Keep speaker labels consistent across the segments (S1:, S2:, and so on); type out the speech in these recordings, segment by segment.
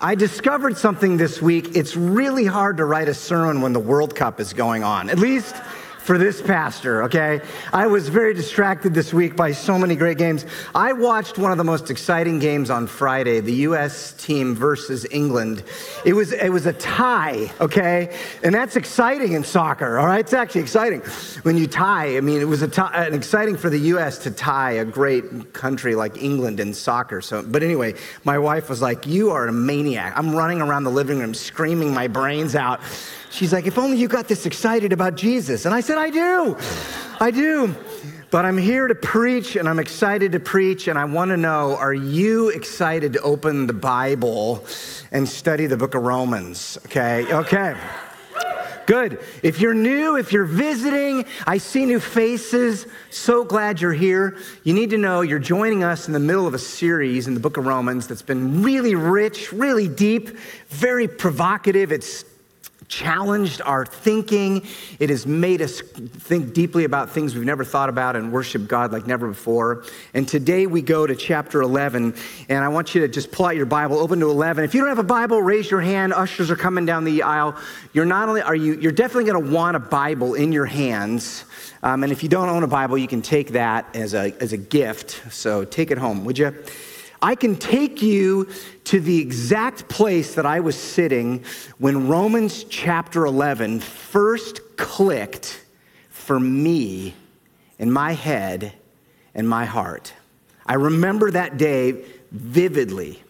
S1: I discovered something this week. It's really hard to write a sermon when the World Cup is going on. At least for this pastor, okay? I was very distracted this week by so many great games. I watched one of the most exciting games on Friday, the US team versus England. It was it was a tie, okay? And that's exciting in soccer, all right? It's actually exciting when you tie. I mean, it was a tie, exciting for the US to tie a great country like England in soccer. So, but anyway, my wife was like, "You are a maniac." I'm running around the living room screaming my brains out She's like, if only you got this excited about Jesus. And I said, I do. I do. But I'm here to preach and I'm excited to preach. And I want to know are you excited to open the Bible and study the book of Romans? Okay, okay. Good. If you're new, if you're visiting, I see new faces. So glad you're here. You need to know you're joining us in the middle of a series in the book of Romans that's been really rich, really deep, very provocative. It's challenged our thinking. It has made us think deeply about things we've never thought about and worship God like never before. And today we go to chapter 11, and I want you to just pull out your Bible, open to 11. If you don't have a Bible, raise your hand. Ushers are coming down the aisle. You're not only are you you're definitely going to want a Bible in your hands. Um, and if you don't own a Bible, you can take that as a, as a gift. So take it home, would you? I can take you to the exact place that I was sitting when Romans chapter 11 first clicked for me in my head and my heart. I remember that day vividly.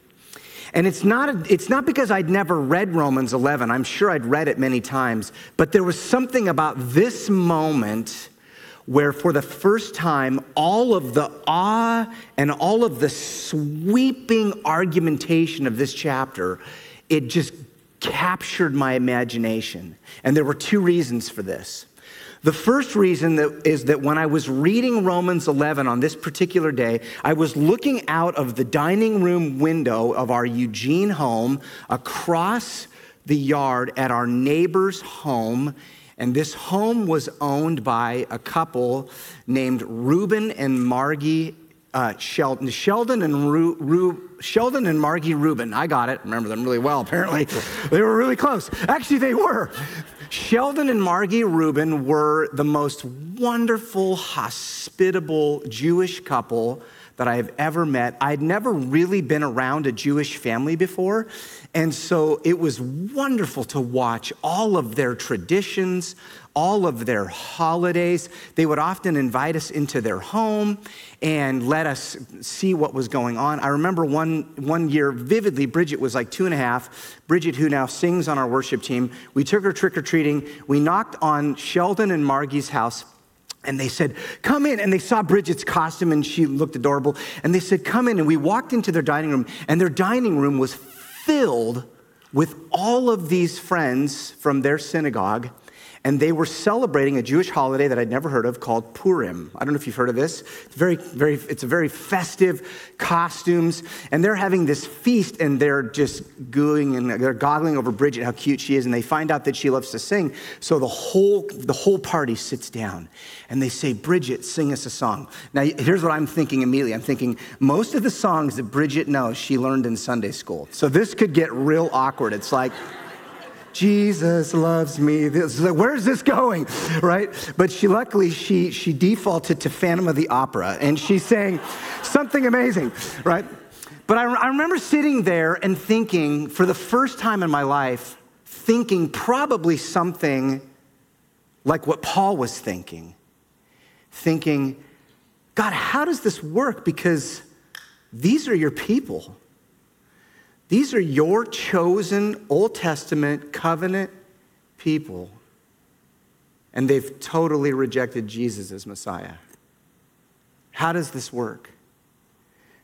S1: And it's not, a, it's not because I'd never read Romans 11. I'm sure I'd read it many times. But there was something about this moment where for the first time, all of the awe and all of the sweeping argumentation of this chapter, it just captured my imagination. And there were two reasons for this. The first reason that is that when I was reading Romans 11 on this particular day, I was looking out of the dining room window of our Eugene home across the yard at our neighbor's home and this home was owned by a couple named Reuben and Margie uh, Sheldon. Sheldon and Ru, Ru, Sheldon and Margie Reuben. I got it. Remember them really well, apparently. they were really close. Actually, they were. Sheldon and Margie Reuben were the most wonderful, hospitable Jewish couple that I have ever met. I'd never really been around a Jewish family before. And so it was wonderful to watch all of their traditions, all of their holidays. They would often invite us into their home and let us see what was going on. I remember one, one year vividly, Bridget was like two and a half. Bridget, who now sings on our worship team, we took her trick or treating. We knocked on Sheldon and Margie's house and they said, Come in. And they saw Bridget's costume and she looked adorable. And they said, Come in. And we walked into their dining room, and their dining room was filled with all of these friends from their synagogue and they were celebrating a Jewish holiday that I'd never heard of called Purim. I don't know if you've heard of this. It's very, very, it's a very festive costumes, and they're having this feast, and they're just gooing and they're goggling over Bridget how cute she is, and they find out that she loves to sing. So the whole the whole party sits down, and they say, "Bridget, sing us a song." Now here's what I'm thinking immediately. I'm thinking most of the songs that Bridget knows she learned in Sunday school. So this could get real awkward. It's like. Jesus loves me. This, where's this going? Right? But she luckily she she defaulted to Phantom of the Opera and she's saying something amazing, right? But I, I remember sitting there and thinking, for the first time in my life, thinking probably something like what Paul was thinking. Thinking, God, how does this work? Because these are your people. These are your chosen Old Testament covenant people, and they've totally rejected Jesus as Messiah. How does this work?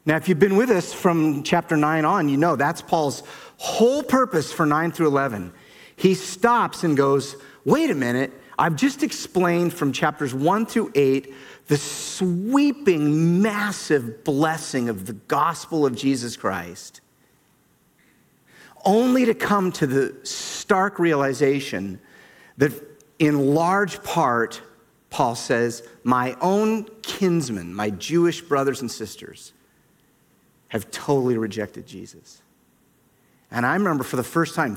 S1: Now, if you've been with us from chapter 9 on, you know that's Paul's whole purpose for 9 through 11. He stops and goes, wait a minute, I've just explained from chapters 1 through 8 the sweeping, massive blessing of the gospel of Jesus Christ only to come to the stark realization that, in large part, Paul says, my own kinsmen, my Jewish brothers and sisters, have totally rejected Jesus. And I remember for the first time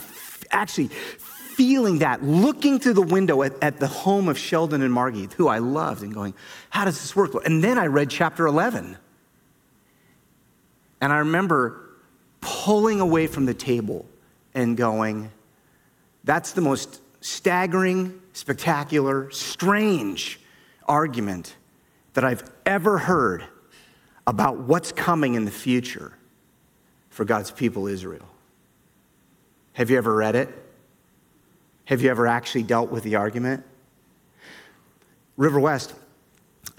S1: actually feeling that, looking through the window at, at the home of Sheldon and Margie, who I loved, and going, How does this work? And then I read chapter 11. And I remember pulling away from the table and going, That's the most staggering, spectacular, strange argument that I've ever heard about what's coming in the future for God's people, Israel. Have you ever read it? Have you ever actually dealt with the argument? River West,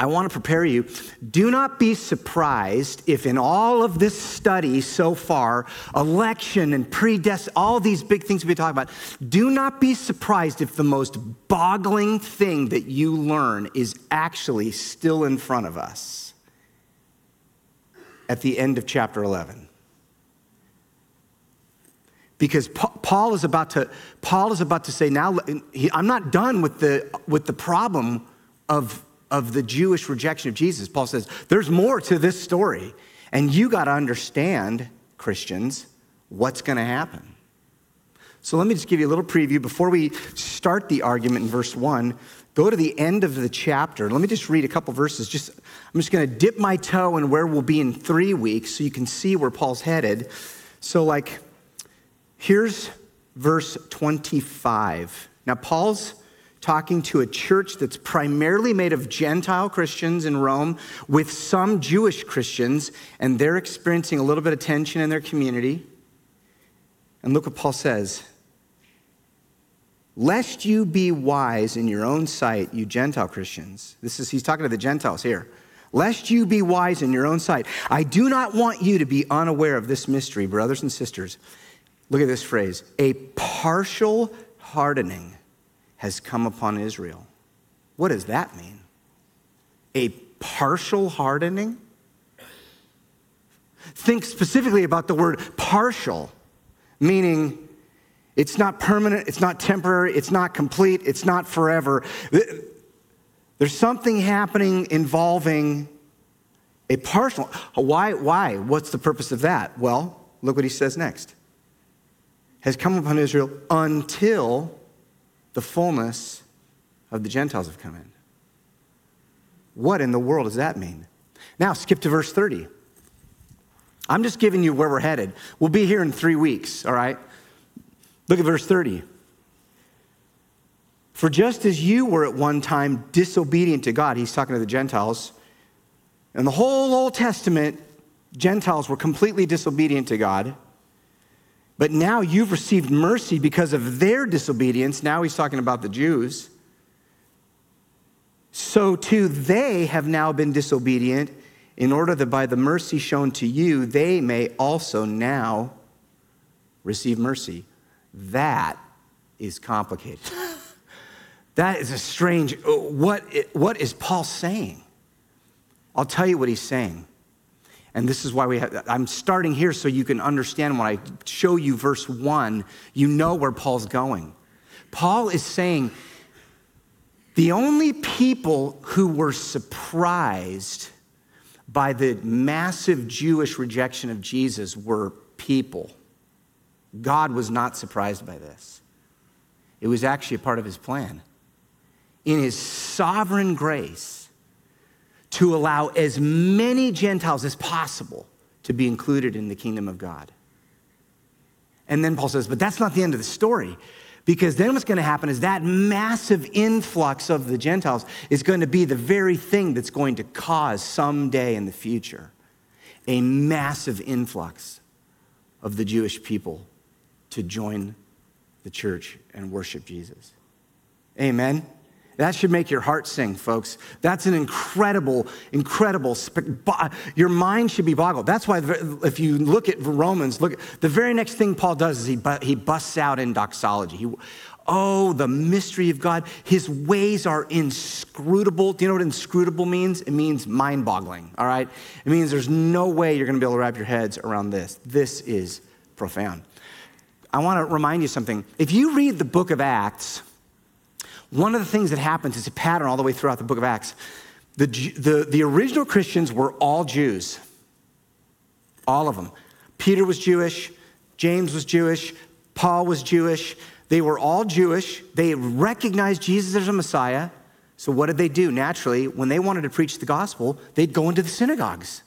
S1: I want to prepare you. Do not be surprised if, in all of this study so far, election and predestination, all these big things we've been talking about, do not be surprised if the most boggling thing that you learn is actually still in front of us at the end of chapter 11 because Paul is about to Paul is about to say now I'm not done with the with the problem of of the Jewish rejection of Jesus. Paul says there's more to this story and you got to understand Christians what's going to happen. So let me just give you a little preview before we start the argument in verse 1. Go to the end of the chapter. Let me just read a couple verses. Just I'm just going to dip my toe in where we'll be in 3 weeks so you can see where Paul's headed. So like Here's verse 25. Now, Paul's talking to a church that's primarily made of Gentile Christians in Rome with some Jewish Christians, and they're experiencing a little bit of tension in their community. And look what Paul says Lest you be wise in your own sight, you Gentile Christians. This is, he's talking to the Gentiles here. Lest you be wise in your own sight. I do not want you to be unaware of this mystery, brothers and sisters Look at this phrase a partial hardening has come upon Israel. What does that mean? A partial hardening? Think specifically about the word partial, meaning it's not permanent, it's not temporary, it's not complete, it's not forever. There's something happening involving a partial. Why? Why? What's the purpose of that? Well, look what he says next has come upon Israel until the fullness of the Gentiles have come in. What in the world does that mean? Now, skip to verse 30. I'm just giving you where we're headed. We'll be here in three weeks, all right? Look at verse 30. For just as you were at one time disobedient to God, he's talking to the Gentiles, and the whole Old Testament, Gentiles were completely disobedient to God. But now you've received mercy because of their disobedience. Now he's talking about the Jews. So too they have now been disobedient in order that by the mercy shown to you, they may also now receive mercy. That is complicated. that is a strange, uh, what, what is Paul saying? I'll tell you what he's saying. And this is why we have, I'm starting here so you can understand when I show you verse one, you know where Paul's going. Paul is saying the only people who were surprised by the massive Jewish rejection of Jesus were people. God was not surprised by this. It was actually a part of his plan. In his sovereign grace, to allow as many Gentiles as possible to be included in the kingdom of God. And then Paul says, but that's not the end of the story. Because then what's going to happen is that massive influx of the Gentiles is going to be the very thing that's going to cause someday in the future a massive influx of the Jewish people to join the church and worship Jesus. Amen. That should make your heart sing, folks. That's an incredible, incredible, your mind should be boggled. That's why if you look at Romans, look, the very next thing Paul does is he, he busts out in doxology. He, oh, the mystery of God. His ways are inscrutable. Do you know what inscrutable means? It means mind boggling, all right? It means there's no way you're gonna be able to wrap your heads around this. This is profound. I wanna remind you something. If you read the book of Acts, one of the things that happens is a pattern all the way throughout the book of Acts. The, the, the original Christians were all Jews, all of them. Peter was Jewish, James was Jewish, Paul was Jewish. They were all Jewish. They recognized Jesus as a Messiah. So, what did they do? Naturally, when they wanted to preach the gospel, they'd go into the synagogues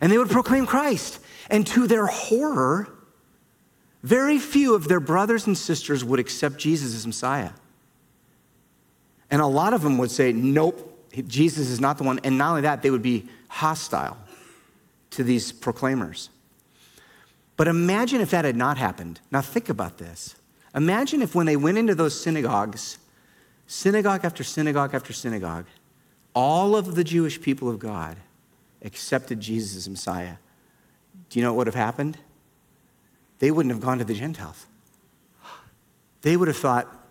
S1: and they would proclaim Christ. And to their horror, very few of their brothers and sisters would accept Jesus as Messiah. And a lot of them would say, Nope, Jesus is not the one. And not only that, they would be hostile to these proclaimers. But imagine if that had not happened. Now, think about this. Imagine if when they went into those synagogues, synagogue after synagogue after synagogue, all of the Jewish people of God accepted Jesus as Messiah. Do you know what would have happened? They wouldn't have gone to the Gentiles. They would have thought,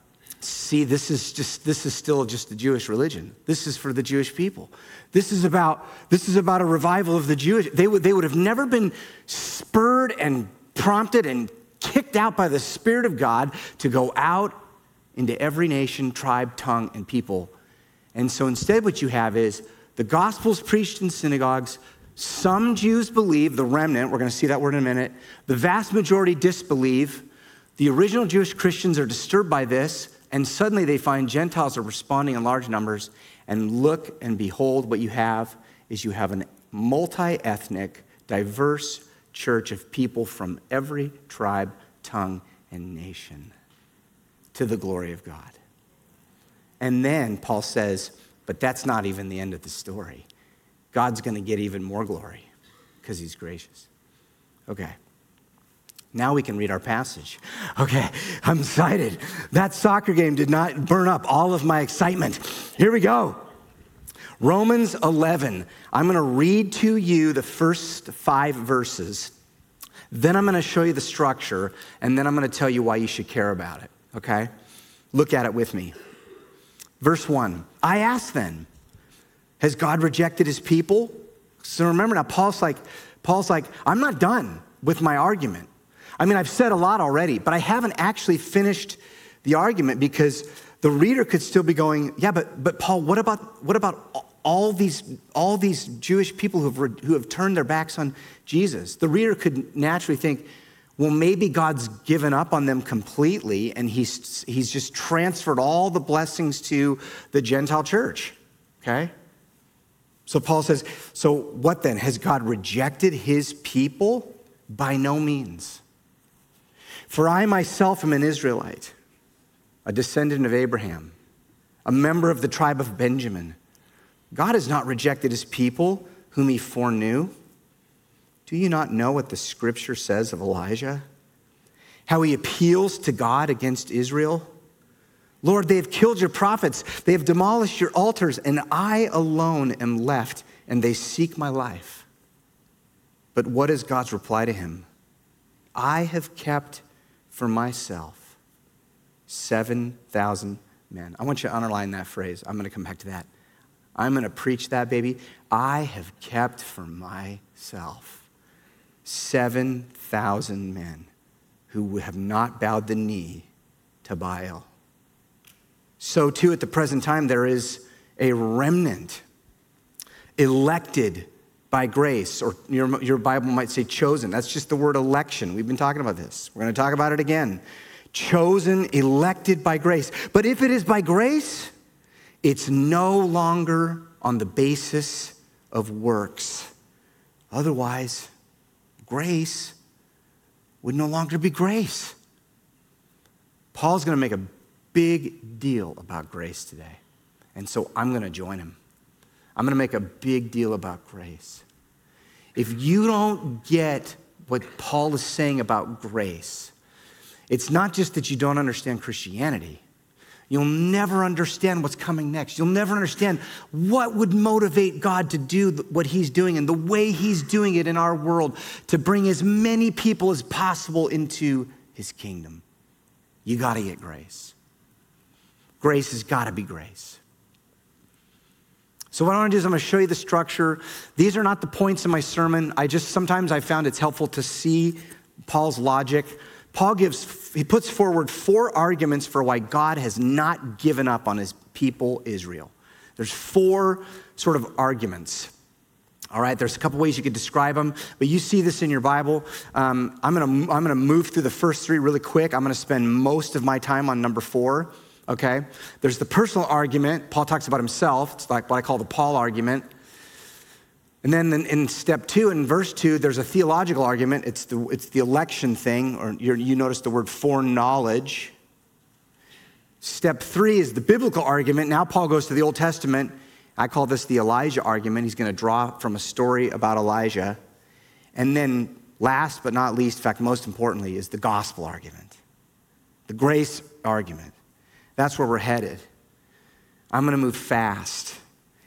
S1: see, this is just this is still just the Jewish religion. This is for the Jewish people. This is about this is about a revival of the Jewish. They would they would have never been spurred and prompted and kicked out by the Spirit of God to go out into every nation, tribe, tongue, and people. And so instead, what you have is the gospel's preached in synagogues. Some Jews believe, the remnant, we're going to see that word in a minute. The vast majority disbelieve. The original Jewish Christians are disturbed by this, and suddenly they find Gentiles are responding in large numbers. And look and behold, what you have is you have a multi ethnic, diverse church of people from every tribe, tongue, and nation to the glory of God. And then Paul says, but that's not even the end of the story. God's going to get even more glory because he's gracious. Okay. Now we can read our passage. Okay, I'm excited. That soccer game did not burn up all of my excitement. Here we go. Romans 11. I'm going to read to you the first five verses. Then I'm going to show you the structure, and then I'm going to tell you why you should care about it. Okay? Look at it with me. Verse 1 I ask then, has God rejected his people? So remember now, Paul's like, Paul's like, I'm not done with my argument. I mean, I've said a lot already, but I haven't actually finished the argument because the reader could still be going, yeah, but, but Paul, what about, what about all these, all these Jewish people who have, who have turned their backs on Jesus? The reader could naturally think, well, maybe God's given up on them completely and he's, he's just transferred all the blessings to the Gentile church. Okay? So Paul says, so what then? Has God rejected his people? By no means. For I myself am an Israelite, a descendant of Abraham, a member of the tribe of Benjamin. God has not rejected his people whom he foreknew. Do you not know what the scripture says of Elijah? How he appeals to God against Israel? Lord, they have killed your prophets, they have demolished your altars, and I alone am left, and they seek my life. But what is God's reply to him? I have kept for myself 7,000 men. I want you to underline that phrase. I'm going to come back to that. I'm going to preach that, baby. I have kept for myself 7,000 men who have not bowed the knee to Baal. So, too, at the present time, there is a remnant elected by grace, or your, your Bible might say chosen. That's just the word election. We've been talking about this. We're going to talk about it again. Chosen, elected by grace. But if it is by grace, it's no longer on the basis of works. Otherwise, grace would no longer be grace. Paul's going to make a big deal about grace today. And so I'm going to join him. I'm going to make a big deal about grace. If you don't get what Paul is saying about grace, it's not just that you don't understand Christianity, You'll never understand what's coming next. You'll never understand what would motivate God to do what He's doing and the way He's doing it in our world to bring as many people as possible into His kingdom. You got to get grace. Grace has got to be grace. So what I want to do is I'm going to show you the structure. These are not the points in my sermon. I just sometimes I found it's helpful to see Paul's logic. Paul gives, he puts forward four arguments for why God has not given up on his people, Israel. There's four sort of arguments. All right, there's a couple ways you could describe them, but you see this in your Bible. Um, I'm gonna, I'm gonna move through the first three really quick. I'm gonna spend most of my time on number four, okay? There's the personal argument. Paul talks about himself. It's like what I call the Paul argument. And then in step two, in verse two, there's a theological argument. It's the, it's the election thing, or you notice the word foreknowledge. Step three is the biblical argument. Now Paul goes to the Old Testament I call this the Elijah argument. He's going to draw from a story about Elijah. And then, last but not least, in fact, most importantly, is the gospel argument, the grace argument. That's where we're headed. I'm going to move fast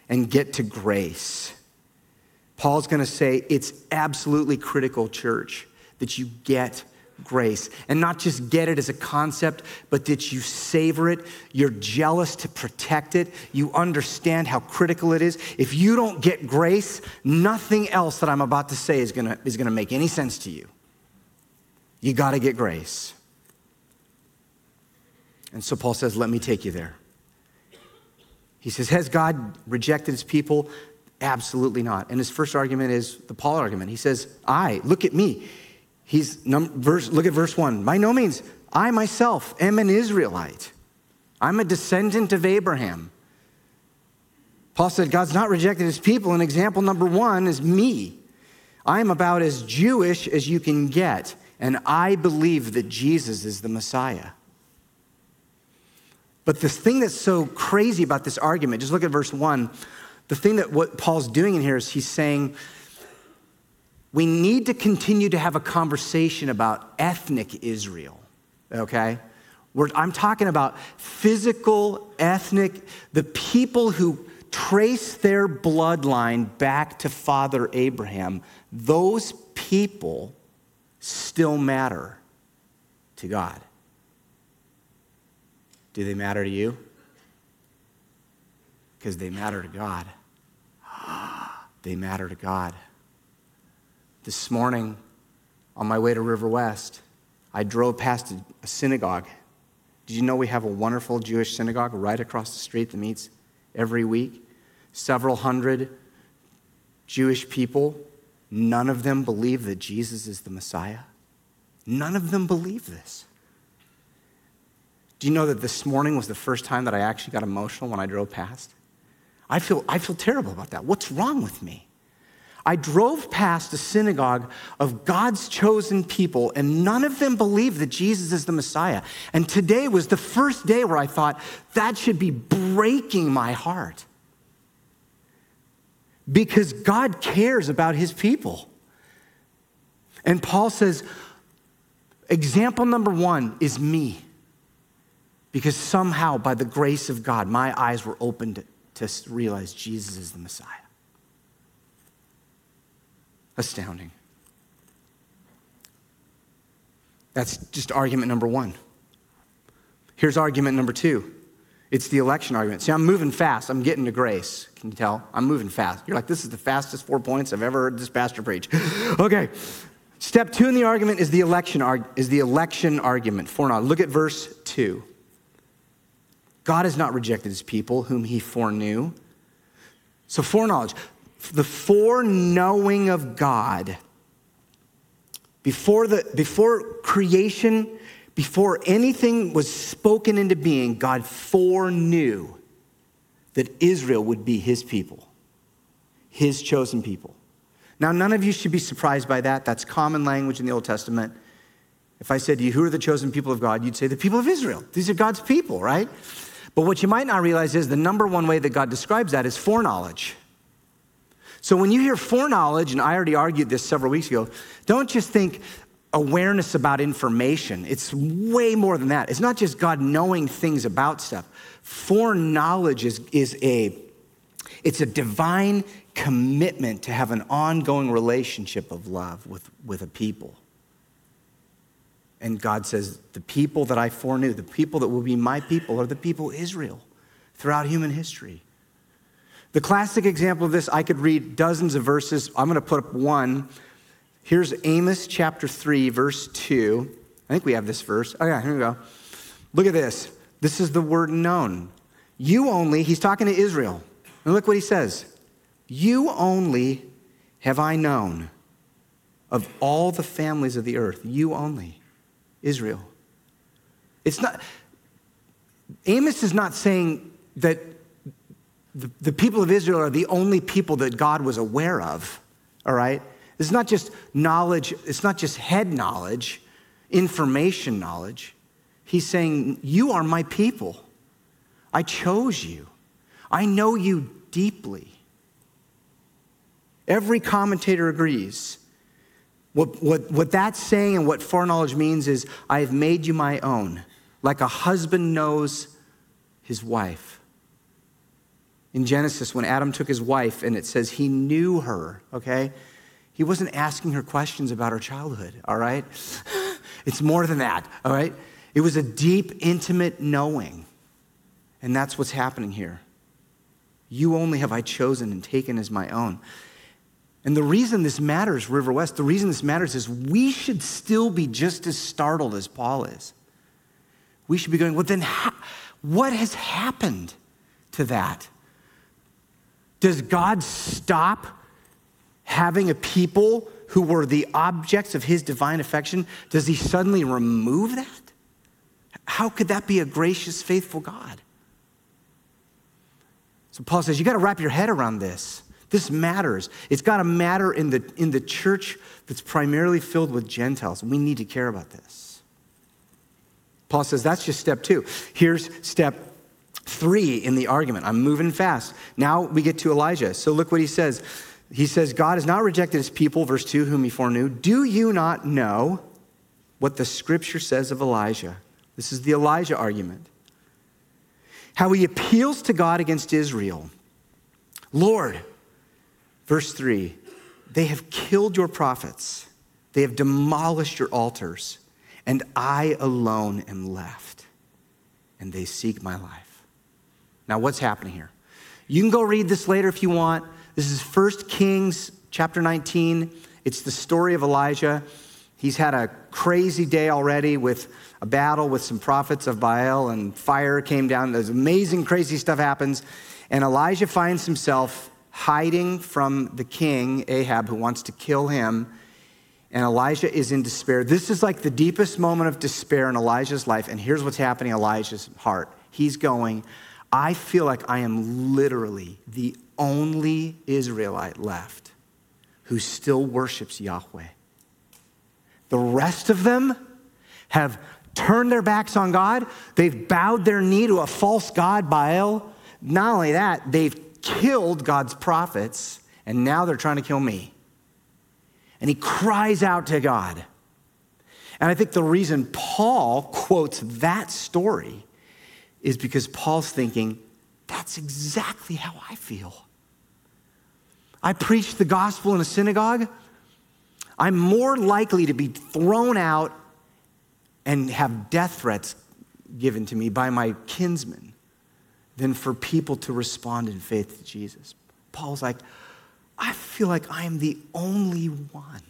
S1: and get to grace. Paul's going to say it's absolutely critical, church, that you get grace. And not just get it as a concept, but that you savor it. You're jealous to protect it. You understand how critical it is. If you don't get grace, nothing else that I'm about to say is gonna, is gonna make any sense to you. You gotta get grace. And so Paul says, Let me take you there. He says, Has God rejected his people? Absolutely not. And his first argument is the Paul argument. He says, I, look at me. He's num- verse, look at verse one. By no means, I myself am an Israelite. I'm a descendant of Abraham. Paul said, God's not rejected his people. And example number one is me. I'm about as Jewish as you can get, and I believe that Jesus is the Messiah. But the thing that's so crazy about this argument, just look at verse one. The thing that what Paul's doing in here is he's saying, we need to continue to have a conversation about ethnic Israel, okay? We're, I'm talking about physical, ethnic, the people who trace their bloodline back to Father Abraham. Those people still matter to God. Do they matter to you? Because they matter to God. They matter to God. This morning, on my way to River West, I drove past a synagogue. Did you know we have a wonderful Jewish synagogue right across the street that meets every week? Several hundred Jewish people, none of them believe that Jesus is the Messiah. None of them believe this. Do you know that this morning was the first time that I actually got emotional when I drove past? I feel, I feel terrible about that. What's wrong with me? I drove past a synagogue of God's chosen people, and none of them believed that Jesus is the Messiah. And today was the first day where I thought, that should be breaking my heart. Because God cares about his people. And Paul says, example number one is me. Because somehow, by the grace of God, my eyes were opened to realize Jesus is the Messiah. Astounding. That's just argument number one. Here's argument number two it's the election argument. See, I'm moving fast. I'm getting to grace. Can you tell? I'm moving fast. You're like, this is the fastest four points I've ever heard this pastor preach. okay. Step two in the argument is the election, is the election argument. For Foreknowledge. Look at verse two. God has not rejected his people whom he foreknew. So, foreknowledge the foreknowing of God. Before, the, before creation, before anything was spoken into being, God foreknew that Israel would be his people, his chosen people. Now, none of you should be surprised by that. That's common language in the Old Testament. If I said to you, Who are the chosen people of God? you'd say, The people of Israel. These are God's people, right? But what you might not realize is the number one way that God describes that is foreknowledge. So when you hear foreknowledge, and I already argued this several weeks ago, don't just think awareness about information. It's way more than that. It's not just God knowing things about stuff. Foreknowledge is, is a it's a divine commitment to have an ongoing relationship of love with, with a people. And God says, the people that I foreknew, the people that will be my people, are the people Israel throughout human history. The classic example of this, I could read dozens of verses. I'm going to put up one. Here's Amos chapter 3, verse 2. I think we have this verse. Oh, yeah, here we go. Look at this. This is the word known. You only, he's talking to Israel. And look what he says. You only have I known of all the families of the earth, you only, Israel. It's not, Amos is not saying that the, the people of Israel are the only people that God was aware of, all right? It's not just knowledge, it's not just head knowledge, information knowledge. He's saying, You are my people. I chose you. I know you deeply. Every commentator agrees. What, what, what that's saying and what foreknowledge means is, I have made you my own, like a husband knows his wife. In Genesis, when Adam took his wife, and it says he knew her, okay? He wasn't asking her questions about her childhood, all right? It's more than that, all right? It was a deep, intimate knowing. And that's what's happening here. You only have I chosen and taken as my own. And the reason this matters, River West, the reason this matters is we should still be just as startled as Paul is. We should be going, well, then how, what has happened to that? Does God stop having a people who were the objects of his divine affection? Does he suddenly remove that? How could that be a gracious, faithful God? So Paul says, you got to wrap your head around this. This matters. It's got to matter in the, in the church that's primarily filled with Gentiles. We need to care about this. Paul says that's just step two. Here's step three in the argument. I'm moving fast. Now we get to Elijah. So look what he says. He says, God has not rejected his people, verse 2, whom he foreknew. Do you not know what the scripture says of Elijah? This is the Elijah argument. How he appeals to God against Israel. Lord, Verse 3 They have killed your prophets, they have demolished your altars, and I alone am left, and they seek my life. Now, what's happening here? You can go read this later if you want. This is 1 Kings chapter 19. It's the story of Elijah. He's had a crazy day already with a battle with some prophets of Baal, and fire came down. There's amazing, crazy stuff happens. And Elijah finds himself hiding from the king, Ahab, who wants to kill him. And Elijah is in despair. This is like the deepest moment of despair in Elijah's life. And here's what's happening in Elijah's heart. He's going, I feel like I am literally the only Israelite left who still worships Yahweh. The rest of them have turned their backs on God. They've bowed their knee to a false God, Baal. Not only that, they've killed God's prophets, and now they're trying to kill me. And he cries out to God. And I think the reason Paul quotes that story is because Paul's thinking, that's exactly how I feel. I preach the gospel in a synagogue. I'm more likely to be thrown out and have death threats given to me by my kinsmen than for people to respond in faith to Jesus. Paul's like, I feel like I am the only one.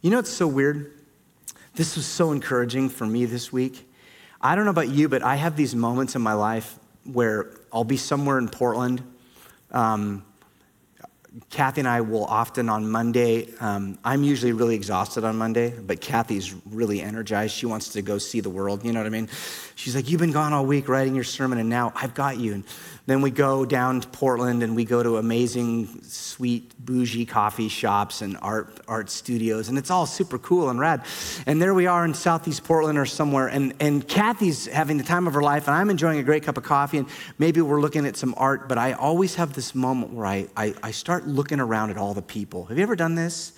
S1: You know, it's so weird. This was so encouraging for me this week. I don't know about you, but I have these moments in my life where I'll be somewhere in Portland. Um, Kathy and I will often on Monday, um, I'm usually really exhausted on Monday, but Kathy's really energized. She wants to go see the world, you know what I mean? She's like, You've been gone all week writing your sermon, and now I've got you. And then we go down to Portland and we go to amazing, sweet, bougie coffee shops and art, art studios, and it's all super cool and rad. And there we are in Southeast Portland or somewhere, and, and Kathy's having the time of her life, and I'm enjoying a great cup of coffee, and maybe we're looking at some art, but I always have this moment where I, I, I start looking around at all the people. Have you ever done this?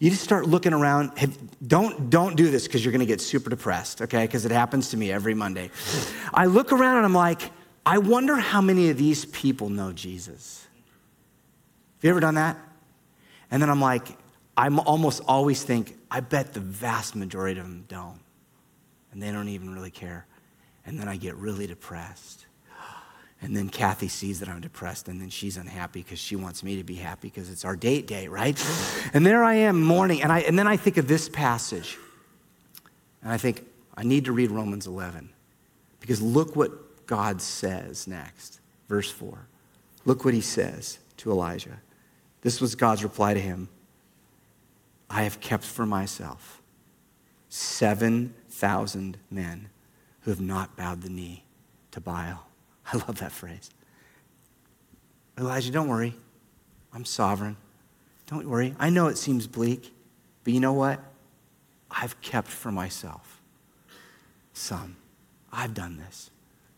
S1: You just start looking around. Have, don't, don't do this because you're going to get super depressed, okay? Because it happens to me every Monday. I look around and I'm like, I wonder how many of these people know Jesus. Have you ever done that? And then I'm like, I'm almost always think, I bet the vast majority of them don't. And they don't even really care. And then I get really depressed. And then Kathy sees that I'm depressed, and then she's unhappy because she wants me to be happy because it's our date day, right? And there I am mourning, and, I, and then I think of this passage. And I think, I need to read Romans 11. Because look what God says next, verse 4. Look what he says to Elijah This was God's reply to him I have kept for myself 7,000 men who have not bowed the knee to Baal. I love that phrase. Elijah, don't worry. I'm sovereign. Don't worry. I know it seems bleak, but you know what? I've kept for myself some. I've done this.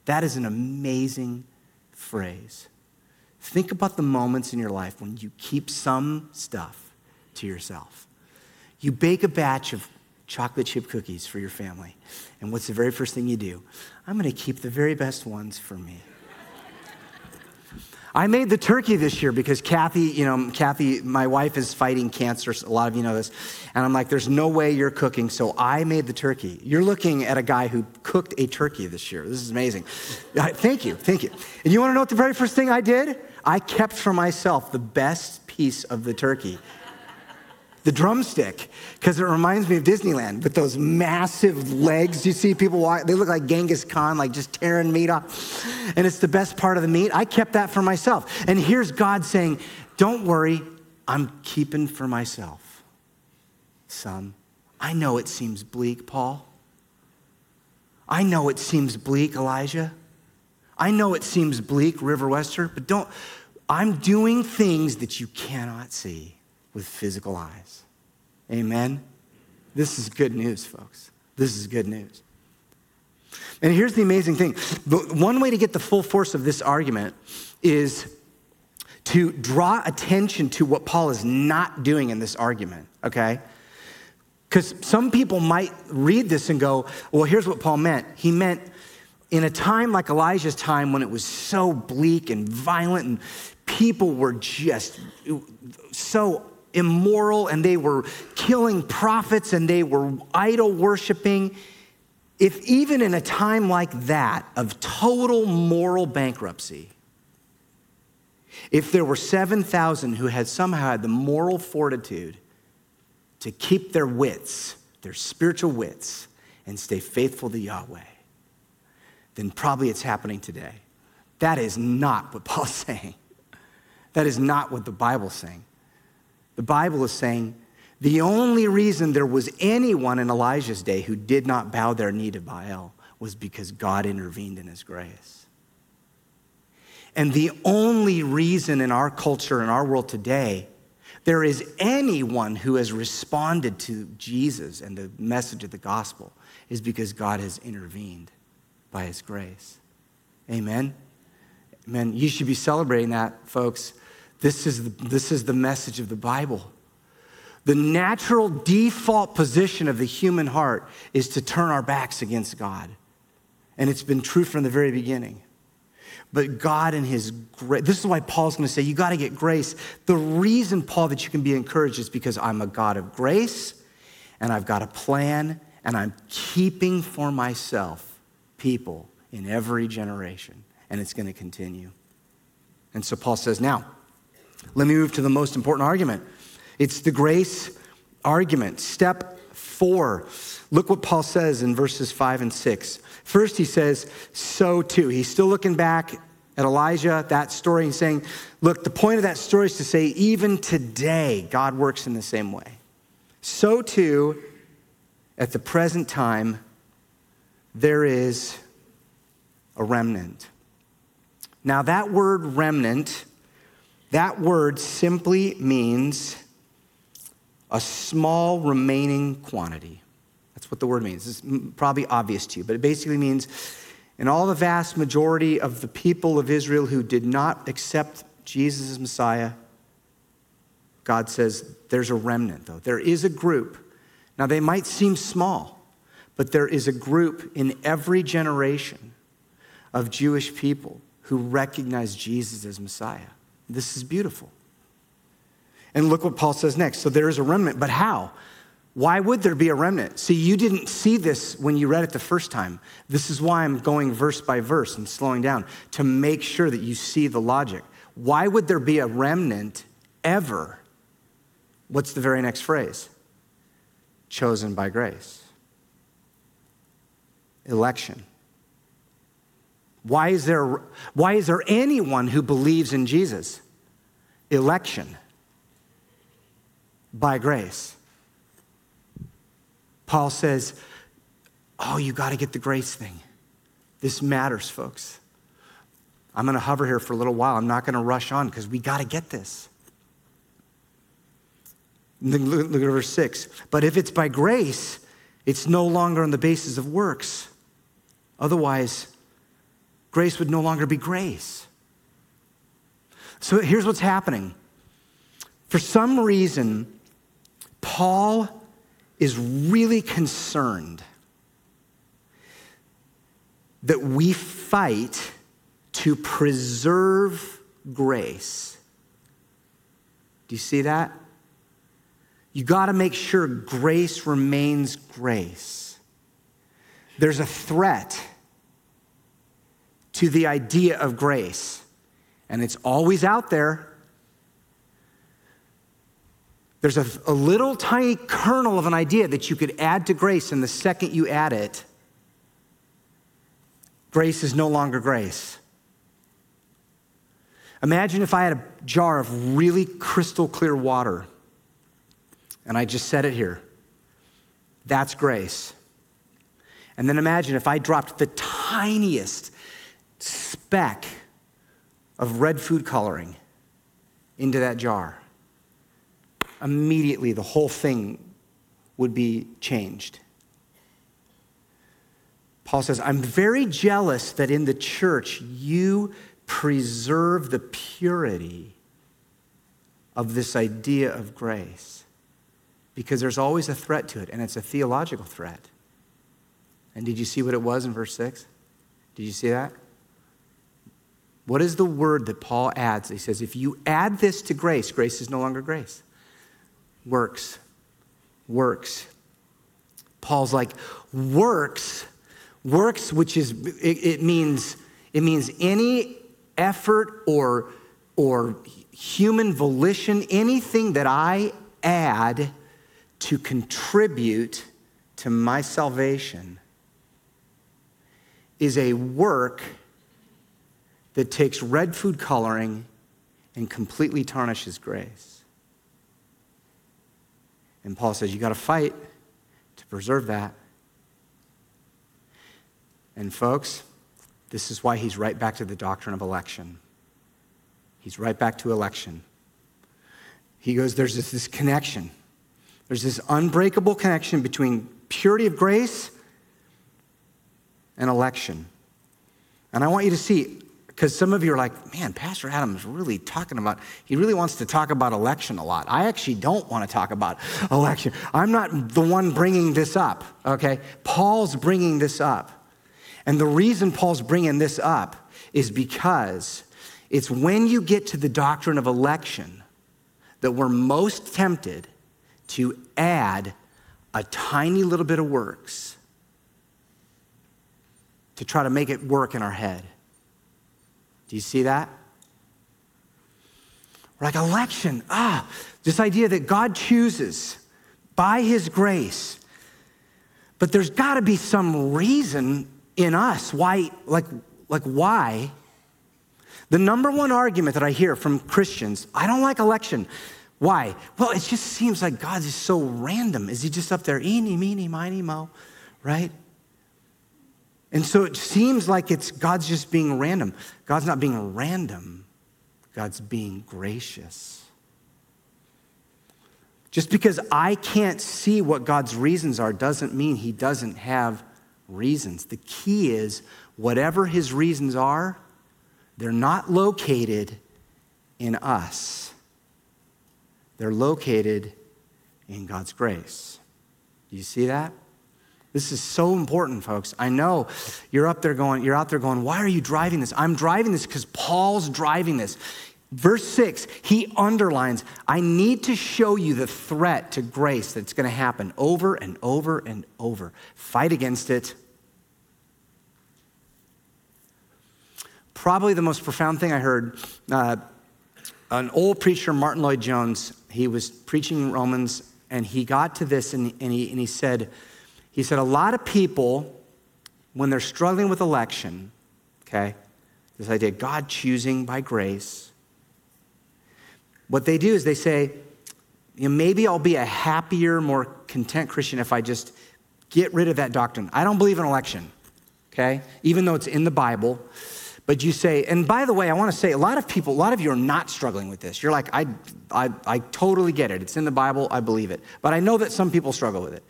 S1: That is an amazing phrase. Think about the moments in your life when you keep some stuff to yourself. You bake a batch of chocolate chip cookies for your family, and what's the very first thing you do? I'm going to keep the very best ones for me. I made the turkey this year because Kathy, you know, Kathy, my wife is fighting cancer. A lot of you know this. And I'm like, there's no way you're cooking. So I made the turkey. You're looking at a guy who cooked a turkey this year. This is amazing. Thank you. Thank you. And you want to know what the very first thing I did? I kept for myself the best piece of the turkey the drumstick because it reminds me of Disneyland with those massive legs. You see people walk, they look like Genghis Khan, like just tearing meat off. And it's the best part of the meat. I kept that for myself. And here's God saying, Don't worry, I'm keeping for myself. Son, I know it seems bleak, Paul. I know it seems bleak, Elijah. I know it seems bleak, River Wester, but don't, I'm doing things that you cannot see with physical eyes. Amen? This is good news, folks. This is good news. And here's the amazing thing one way to get the full force of this argument is to draw attention to what Paul is not doing in this argument, okay? Because some people might read this and go, well, here's what Paul meant. He meant in a time like Elijah's time when it was so bleak and violent and people were just so immoral and they were killing prophets and they were idol worshiping, if even in a time like that of total moral bankruptcy, if there were 7,000 who had somehow had the moral fortitude to keep their wits, their spiritual wits, and stay faithful to Yahweh, then probably it's happening today. That is not what Paul's saying. That is not what the Bible's saying. The Bible is saying the only reason there was anyone in Elijah's day who did not bow their knee to Baal was because God intervened in his grace. And the only reason in our culture, in our world today, there is anyone who has responded to Jesus and the message of the gospel is because God has intervened by his grace. Amen? Amen. You should be celebrating that, folks. This is, the, this is the message of the Bible. The natural default position of the human heart is to turn our backs against God. And it's been true from the very beginning. But God and His grace, this is why Paul's to say, you got to get grace. The reason, Paul, that you can be encouraged is because I'm a God of grace and I've got a plan and I'm keeping for myself people in every generation. And it's to continue. And so Paul says, now, let me move to the most important argument. It's the grace argument. Step four. Look what Paul says in verses five and six. First, he says, so too. He's still looking back at Elijah, that story, and saying, look, the point of that story is to say, even today, God works in the same way. So too, at the present time, there is a remnant. Now, that word remnant that word simply means a small remaining quantity. That's what the word means. It's probably obvious to you, but it basically means in all the vast majority of the people of Israel who did not accept Jesus as Messiah, God says there's a remnant, though. There is a group. Now, they might seem small, but there is a group in every generation of Jewish people who recognize Jesus as Messiah. This is beautiful. And look what Paul says next. So there is a remnant, but how? Why would there be a remnant? See, you didn't see this when you read it the first time. This is why I'm going verse by verse and slowing down to make sure that you see the logic. Why would there be a remnant ever? What's the very next phrase? Chosen by grace. Election. Why is there, why is there anyone who believes in Jesus? Election. by grace. Paul says, Oh, you got to get the grace thing. This matters, folks. I'm going to hover here for a little while. I'm not going to rush on because we got to get this. Look at verse 6. But if it's by grace, it's no longer on the basis of works. Otherwise, grace would no longer be grace. So here's what's happening. For some reason, Paul is really concerned that we fight to preserve grace. Do you see that? You got to make sure grace remains grace. There's a threat to the idea of grace, and it's always out there. There's a, a, little tiny kernel of an idea that you could add to grace, and the second you add it, grace is no longer grace. Imagine if I had a jar of really crystal clear water and I just said it here. That's grace. And then imagine if I dropped the tiniest speck of red food coloring into that jar. Immediately, the whole thing would be changed. Paul says, I'm very jealous that in the church you preserve the purity of this idea of grace because there's always a threat to it, and it's a theological threat. And did you see what it was in verse 6? Did you see that? What is the word that Paul adds? He says, if you add this to grace, grace is no longer grace. Works. Works. Paul's like, works, works, which is, it, it means, it means any effort or, or human volition, anything that I add to contribute to my salvation is a work that takes red food coloring and completely tarnishes grace. And Paul says, You got to fight to preserve that. And, folks, this is why he's right back to the doctrine of election. He's right back to election. He goes, There's this, this connection there's this unbreakable connection between purity of grace and election. And I want you to see, because some of you are like, man, Pastor Adam's really talking about, he really wants to talk about election a lot. I actually don't want to talk about election. I'm not the one bringing this up, okay? Paul's bringing this up. And the reason Paul's bringing this up is because it's when you get to the doctrine of election that we're most tempted to add a tiny little bit of works to try to make it work in our head. Do you see that? like election, ah, this idea that God chooses by his grace. But there's got to be some reason in us why, like, like why. The number one argument that I hear from Christians, I don't like election. Why? Well, it just seems like God is so random. Is he just up there, eeny, meeny, miny, mo, right? And so it seems like it's God's just being random. God's not being random, God's being gracious. Just because I can't see what God's reasons are doesn't mean he doesn't have reasons. The key is whatever his reasons are, they're not located in us. They're located in God's grace. Do you see that? This is so important, folks. I know you're up there going, you're out there going, why are you driving this? I'm driving this because Paul's driving this. Verse six, he underlines, I need to show you the threat to grace that's going to happen over and over and over. Fight against it. Probably the most profound thing I heard uh, an old preacher, Martyn Lloyd-Jones, he was preaching Romans and he got to this and, and, he, and he said, he said, a lot of people, when they're struggling with election, okay, this idea, of God choosing by grace, what they do is they say, you know, maybe I'll be a happier, more content Christian if I just get rid of that doctrine. I don't believe in election, okay? Even though it's in the Bible. But you say, and by the way, I want to say a lot of people, a lot of you are not struggling with this. You're like, I, I, I totally get it. It's in the Bible, I believe it. But I know that some people struggle with it.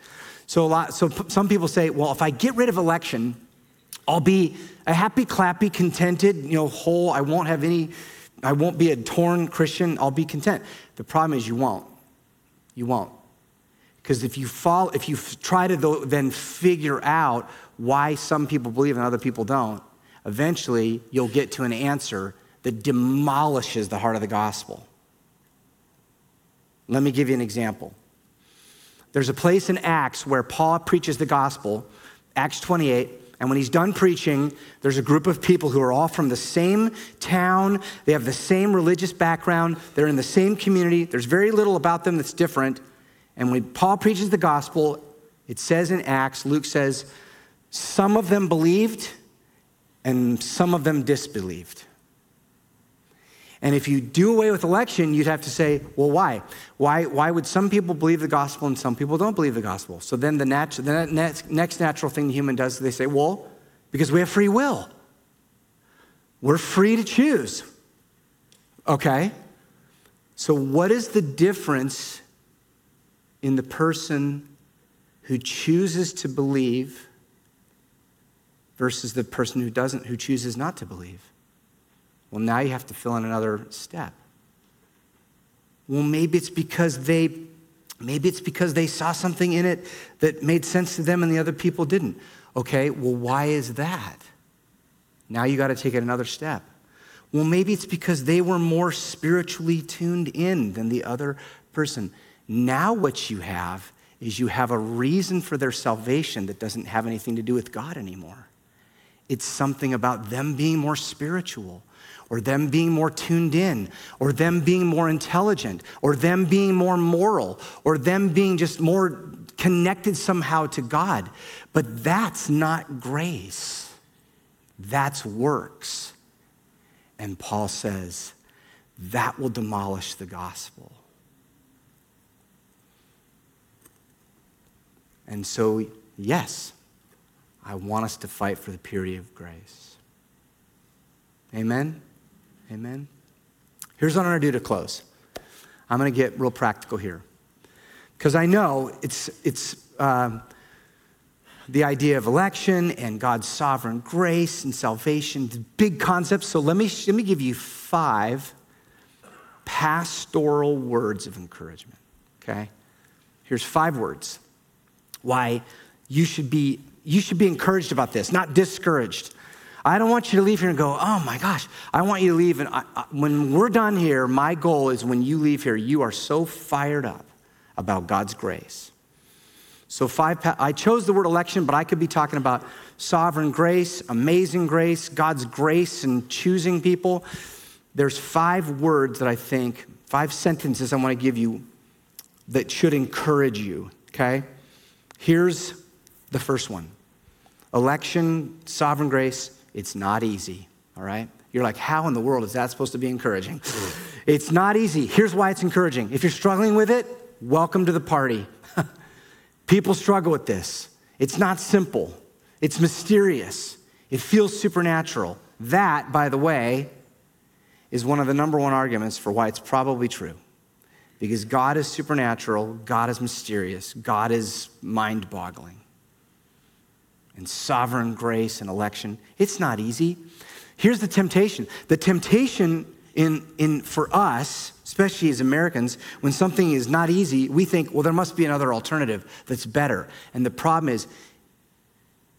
S1: So, a lot, so some people say, well, if I get rid of election, I'll be a happy, clappy, contented, you know, whole. I won't have any, I won't be a torn Christian. I'll be content. The problem is you won't. You won't. Because if you fall, if you try to then figure out why some people believe and other people don't, eventually you'll get to an answer that demolishes the heart of the gospel. Let me give you an example. There's a place in Acts where Paul preaches the gospel, Acts 28, and when he's done preaching, there's a group of people who are all from the same town. They have the same religious background. They're in the same community. There's very little about them that's different. And when Paul preaches the gospel, it says in Acts, Luke says, some of them believed and some of them disbelieved. And if you do away with election, you'd have to say, well, why? Why, why would some people believe the gospel and some people don't believe the gospel? So then the, nat- the next, next natural thing the human does is they say, well, because we have free will. We're free to choose. Okay? So, what is the difference in the person who chooses to believe versus the person who doesn't, who chooses not to believe? Well, now you have to fill in another step. Well, maybe it's because they maybe it's because they saw something in it that made sense to them and the other people didn't. Okay, well, why is that? Now you got to take it another step. Well, maybe it's because they were more spiritually tuned in than the other person. Now, what you have is you have a reason for their salvation that doesn't have anything to do with God anymore. It's something about them being more spiritual or them being more tuned in, or them being more intelligent, or them being more moral, or them being just more connected somehow to God. But that's not grace, that's works. And Paul says that will demolish the gospel. And so, yes, I want us to fight for the purity of grace. Amen? Amen? Here's what I'm going to do to close I'm going to get real practical here. Because I know it's, it's um, the idea of election and God's sovereign grace and salvation, big concepts. So let me, let me give you five pastoral words of encouragement, okay? Here's five words why you should be, you should be encouraged about this, not discouraged. I don't want you to leave here and go, oh my gosh, I want you to leave. And I, I, when we're done here, my goal is when you leave here, you are so fired up about God's grace. So, five, I chose the word election, but I could be talking about sovereign grace, amazing grace, God's grace and choosing people. There's five words that I think, five sentences I want to give you that should encourage you, okay? Here's the first one election, sovereign grace, it's not easy, all right? You're like, how in the world is that supposed to be encouraging? it's not easy. Here's why it's encouraging. If you're struggling with it, welcome to the party. People struggle with this. It's not simple, it's mysterious, it feels supernatural. That, by the way, is one of the number one arguments for why it's probably true. Because God is supernatural, God is mysterious, God is mind boggling and sovereign grace and election. It's not easy. Here's the temptation the temptation in, in, for us, especially as Americans, when something is not easy, we think, well, there must be another alternative that's better. And the problem is,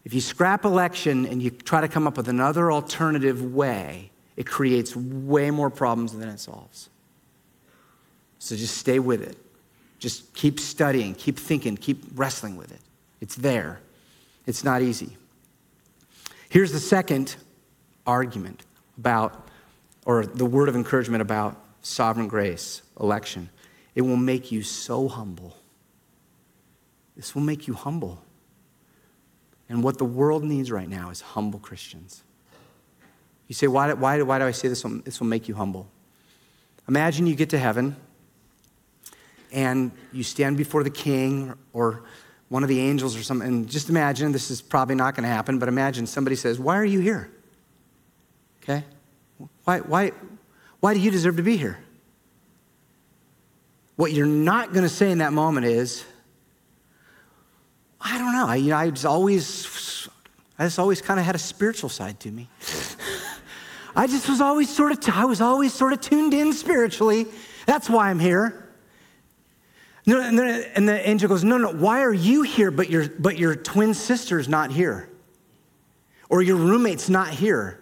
S1: if you scrap election and you try to come up with another alternative way, it creates way more problems than it solves. So just stay with it. Just keep studying, keep thinking, keep wrestling with it. It's there. It's not easy. Here's the second argument about, or the word of encouragement about sovereign grace, election. It will make you so humble. This will make you humble. And what the world needs right now is humble Christians. You say, why, why, why do I say this this will make you humble? Imagine you get to heaven and you stand before the king or one of the angels or something. And just imagine, this is probably not going to happen, but imagine somebody says, Why are you here? Okay? Why, why, why do you deserve to be here? What you're not going to say in that moment is, I don't know. I, you know, I just always, I just always kind of had a spiritual side to me. I just was always sort of, I was always sort of tuned in spiritually. That's why I'm here. No, and, the, and the angel goes, No, no, why are you here, but your, but your twin sister's not here? Or your roommate's not here?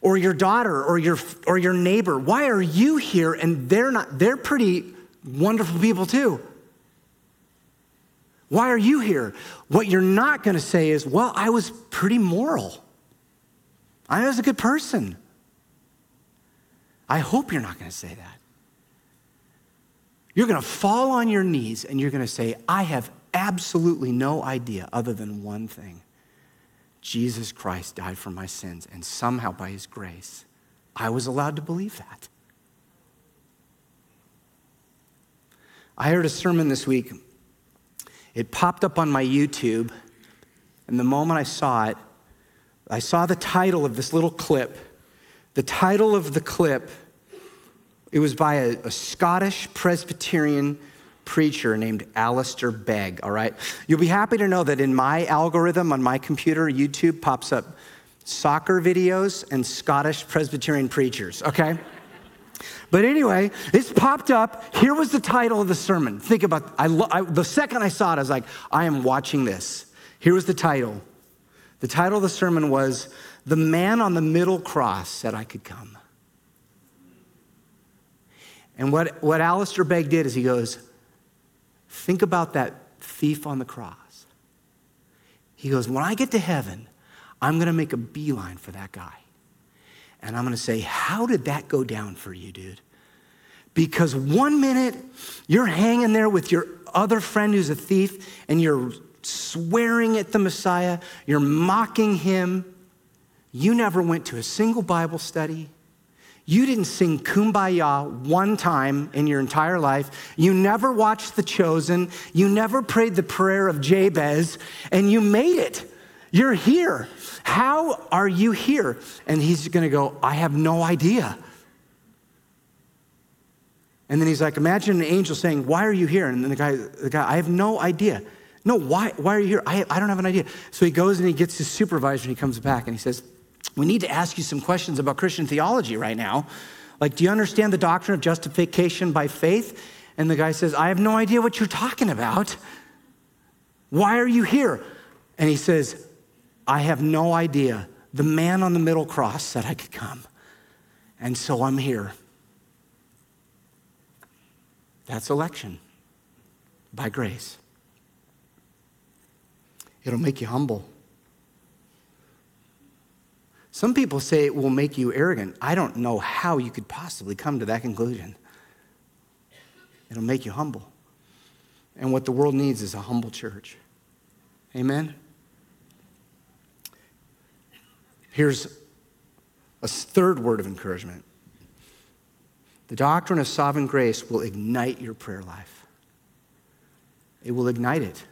S1: Or your daughter or your, or your neighbor? Why are you here and they're not? They're pretty wonderful people too. Why are you here? What you're not going to say is, Well, I was pretty moral. I was a good person. I hope you're not going to say that. You're going to fall on your knees and you're going to say, I have absolutely no idea other than one thing Jesus Christ died for my sins, and somehow by his grace, I was allowed to believe that. I heard a sermon this week. It popped up on my YouTube, and the moment I saw it, I saw the title of this little clip. The title of the clip it was by a, a Scottish Presbyterian preacher named Alistair Begg, all right? You'll be happy to know that in my algorithm on my computer, YouTube pops up soccer videos and Scottish Presbyterian preachers, okay? But anyway, this popped up. Here was the title of the sermon. Think about I, I, the second I saw it, I was like, I am watching this. Here was the title. The title of the sermon was The Man on the Middle Cross Said I Could Come. And what, what Alistair Begg did is he goes, Think about that thief on the cross. He goes, When I get to heaven, I'm going to make a beeline for that guy. And I'm going to say, How did that go down for you, dude? Because one minute you're hanging there with your other friend who's a thief and you're swearing at the Messiah, you're mocking him. You never went to a single Bible study. You didn't sing kumbaya one time in your entire life. You never watched The Chosen. You never prayed the prayer of Jabez, and you made it. You're here. How are you here? And he's going to go, I have no idea. And then he's like, imagine an angel saying, Why are you here? And then the guy, the guy, I have no idea. No, why, why are you here? I, I don't have an idea. So he goes and he gets his supervisor and he comes back and he says, we need to ask you some questions about Christian theology right now. Like, do you understand the doctrine of justification by faith? And the guy says, I have no idea what you're talking about. Why are you here? And he says, I have no idea. The man on the middle cross said I could come. And so I'm here. That's election by grace. It'll make you humble. Some people say it will make you arrogant. I don't know how you could possibly come to that conclusion. It'll make you humble. And what the world needs is a humble church. Amen? Here's a third word of encouragement the doctrine of sovereign grace will ignite your prayer life, it will ignite it.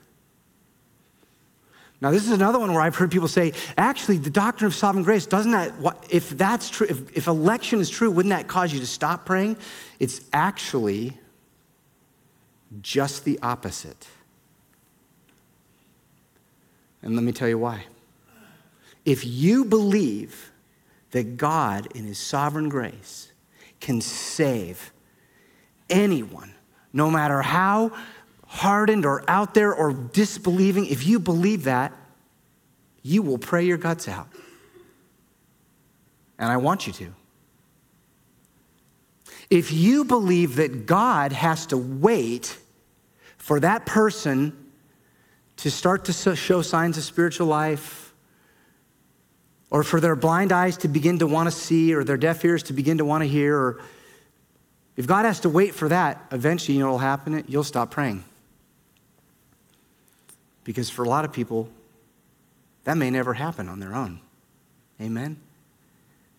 S1: Now, this is another one where I've heard people say, actually, the doctrine of sovereign grace, doesn't that, if that's true, if, if election is true, wouldn't that cause you to stop praying? It's actually just the opposite. And let me tell you why. If you believe that God, in His sovereign grace, can save anyone, no matter how hardened or out there or disbelieving, if you believe that, you will pray your guts out. And I want you to. If you believe that God has to wait for that person to start to show signs of spiritual life, or for their blind eyes to begin to want to see, or their deaf ears to begin to want to hear, or if God has to wait for that, eventually you know what will happen? You'll stop praying. Because for a lot of people, that may never happen on their own. Amen?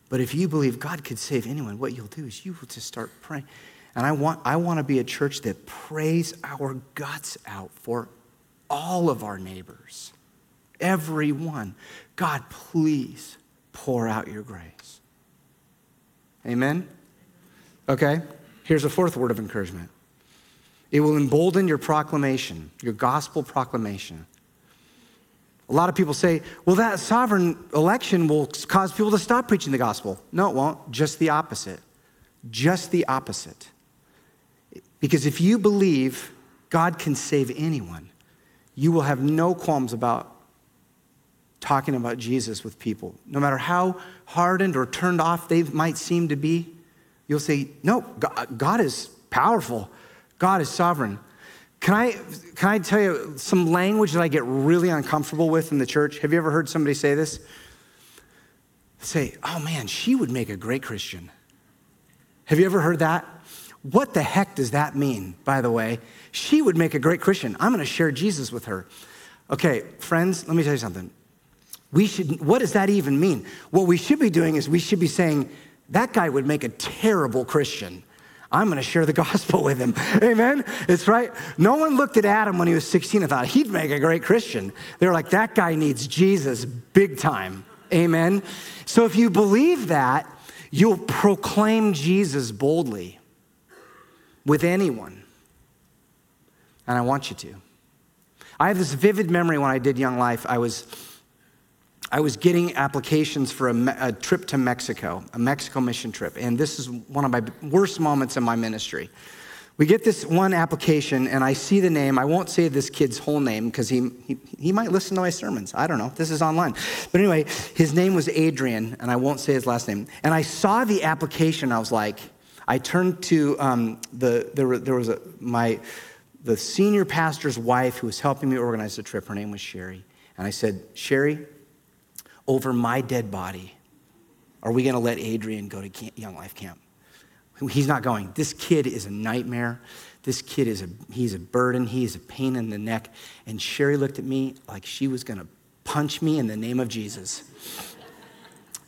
S1: But if you believe God could save anyone, what you'll do is you will just start praying. And I want, I want to be a church that prays our guts out for all of our neighbors, everyone. God, please pour out your grace. Amen? Okay, here's a fourth word of encouragement it will embolden your proclamation, your gospel proclamation. A lot of people say, well, that sovereign election will cause people to stop preaching the gospel. No, it won't. Just the opposite. Just the opposite. Because if you believe God can save anyone, you will have no qualms about talking about Jesus with people. No matter how hardened or turned off they might seem to be, you'll say, No, God is powerful, God is sovereign. Can I, can I tell you some language that I get really uncomfortable with in the church? Have you ever heard somebody say this? Say, oh man, she would make a great Christian. Have you ever heard that? What the heck does that mean, by the way? She would make a great Christian. I'm going to share Jesus with her. Okay, friends, let me tell you something. We should, what does that even mean? What we should be doing is we should be saying, that guy would make a terrible Christian. I'm going to share the gospel with him. Amen? It's right. No one looked at Adam when he was 16 and thought he'd make a great Christian. They were like, that guy needs Jesus big time. Amen? So if you believe that, you'll proclaim Jesus boldly with anyone. And I want you to. I have this vivid memory when I did Young Life. I was I was getting applications for a, a, trip to Mexico, a Mexico mission trip. And this is one of my worst moments in my ministry. We get this one application, and I see the name. I won't say this kid's whole name because he, he, he might listen to my sermons. I don't know. This is online. But anyway, his name was Adrian, and I won't say his last name. And I saw the application. I was like, I turned to um, the, there, there was a, my, the senior pastor's wife who was helping me organize the trip. Her name was Sherry. And I said, Sherry, over my dead body are we going to let Adrian go to camp, Young Life Camp? He's not going. This kid is a nightmare. This kid is a he's a burden. He is a pain in the neck. And Sherry looked at me like she was going to punch me in the name of Jesus.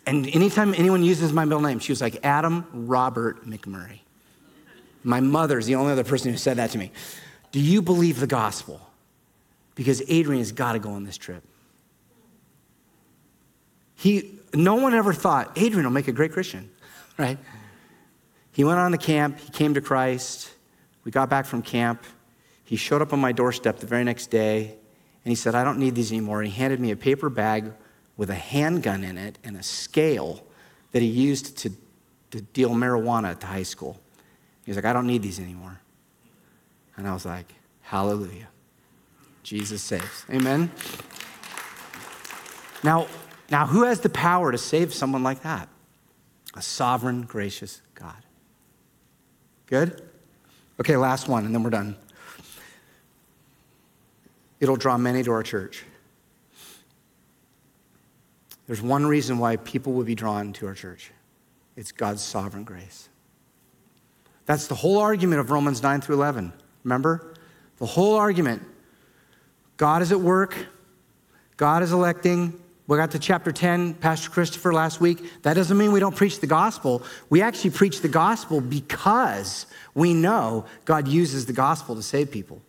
S1: And anytime anyone uses my middle name, she was like Adam Robert McMurray. My mother's the only other person who said that to me. Do you believe the gospel? Because Adrian has got to go on this trip. He, no one ever thought, Adrian will make a great Christian, right? He went on the camp, he came to Christ. We got back from camp. He showed up on my doorstep the very next day, and he said, I don't need these anymore. And he handed me a paper bag with a handgun in it and a scale that he used to, to deal marijuana at the high school. He was like, I don't need these anymore. And I was like, Hallelujah. Jesus saves. Amen. Now, now, who has the power to save someone like that? A sovereign, gracious God. Good? Okay, last one, and then we're done. It'll draw many to our church. There's one reason why people will be drawn to our church it's God's sovereign grace. That's the whole argument of Romans 9 through 11. Remember? The whole argument God is at work, God is electing, we got to chapter 10, Pastor Christopher last week. That doesn't mean we don't preach the gospel. We actually preach the gospel because we know God uses the gospel to save people.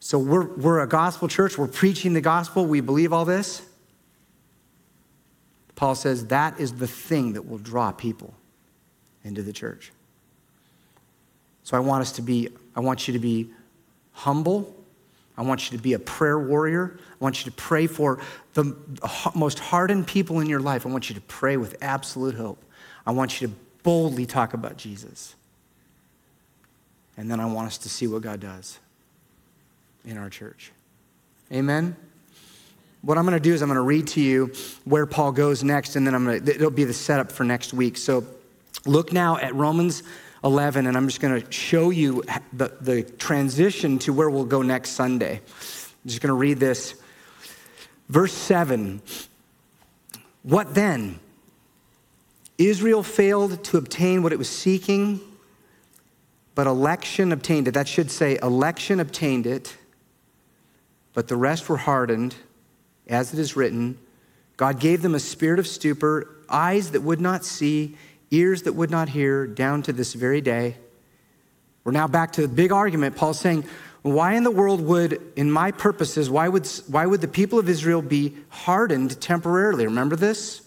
S1: So we're, we're a gospel church. We're preaching the gospel. We believe all this. Paul says that is the thing that will draw people into the church. So I want us to be, I want you to be humble I want you to be a prayer warrior. I want you to pray for the most hardened people in your life. I want you to pray with absolute hope. I want you to boldly talk about Jesus. And then I want us to see what God does in our church. Amen? What I'm going to do is I'm going to read to you where Paul goes next, and then I'm going to, it'll be the setup for next week. So look now at Romans 11, and I'm just going to show you the, the transition to where we'll go next Sunday. I'm just going to read this. Verse 7 What then? Israel failed to obtain what it was seeking, but election obtained it. That should say, election obtained it, but the rest were hardened, as it is written. God gave them a spirit of stupor, eyes that would not see, ears that would not hear, down to this very day. We're now back to the big argument. Paul's saying, why in the world would, in my purposes, why would, why would the people of Israel be hardened temporarily? Remember this?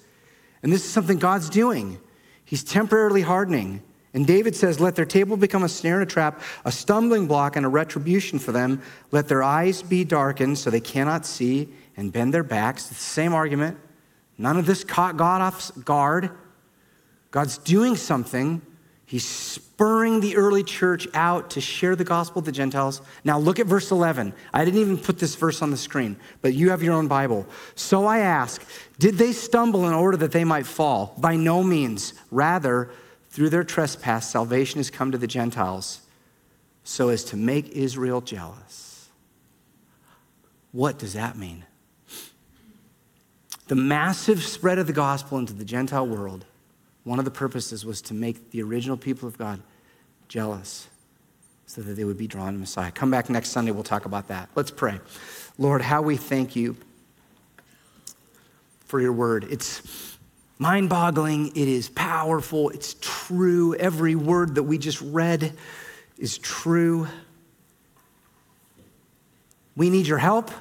S1: And this is something God's doing. He's temporarily hardening. And David says, Let their table become a snare and a trap, a stumbling block and a retribution for them. Let their eyes be darkened so they cannot see and bend their backs. It's the same argument. None of this caught God off guard. God's doing something He's spurring the early church out to share the gospel with the Gentiles. Now, look at verse 11. I didn't even put this verse on the screen, but you have your own Bible. So I ask, did they stumble in order that they might fall? By no means. Rather, through their trespass, salvation has come to the Gentiles so as to make Israel jealous. What does that mean? The massive spread of the gospel into the Gentile world one of the purposes was to make the original people of God jealous so that they would be drawn to Messiah. Come back next Sunday, we'll talk about that. Let's pray. Lord, how we thank you for your word. It's mind boggling, it is powerful, it's true. Every word that we just read is true. We need your help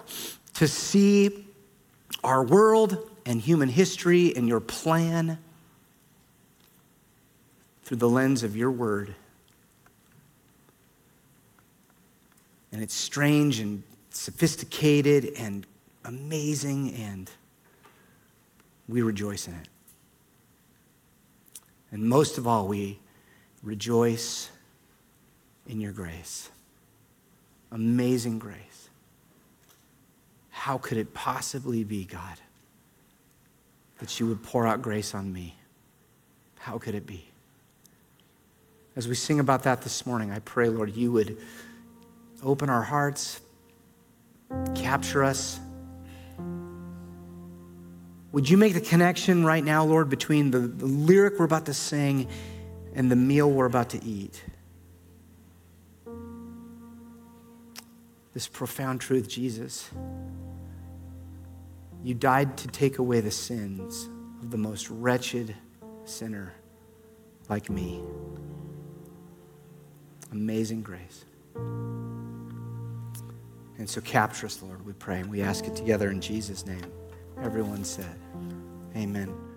S1: to see our world and human history and your plan through the lens of your word. And it's strange and sophisticated and amazing, and we rejoice in it. And most of all, we rejoice in your grace. Amazing grace. How could it possibly be, God, that you would pour out grace on me? How could it be? As we sing about that this morning, I pray, Lord, you would open our hearts, capture us. Would you make the connection right now, Lord, between the, the lyric we're about to sing and the meal we're about to eat? This profound truth, Jesus. You died to take away the sins of the most wretched sinner like me. Amazing grace. And so capture us, Lord, we pray. And we ask it together in Jesus' name. Everyone said, Amen.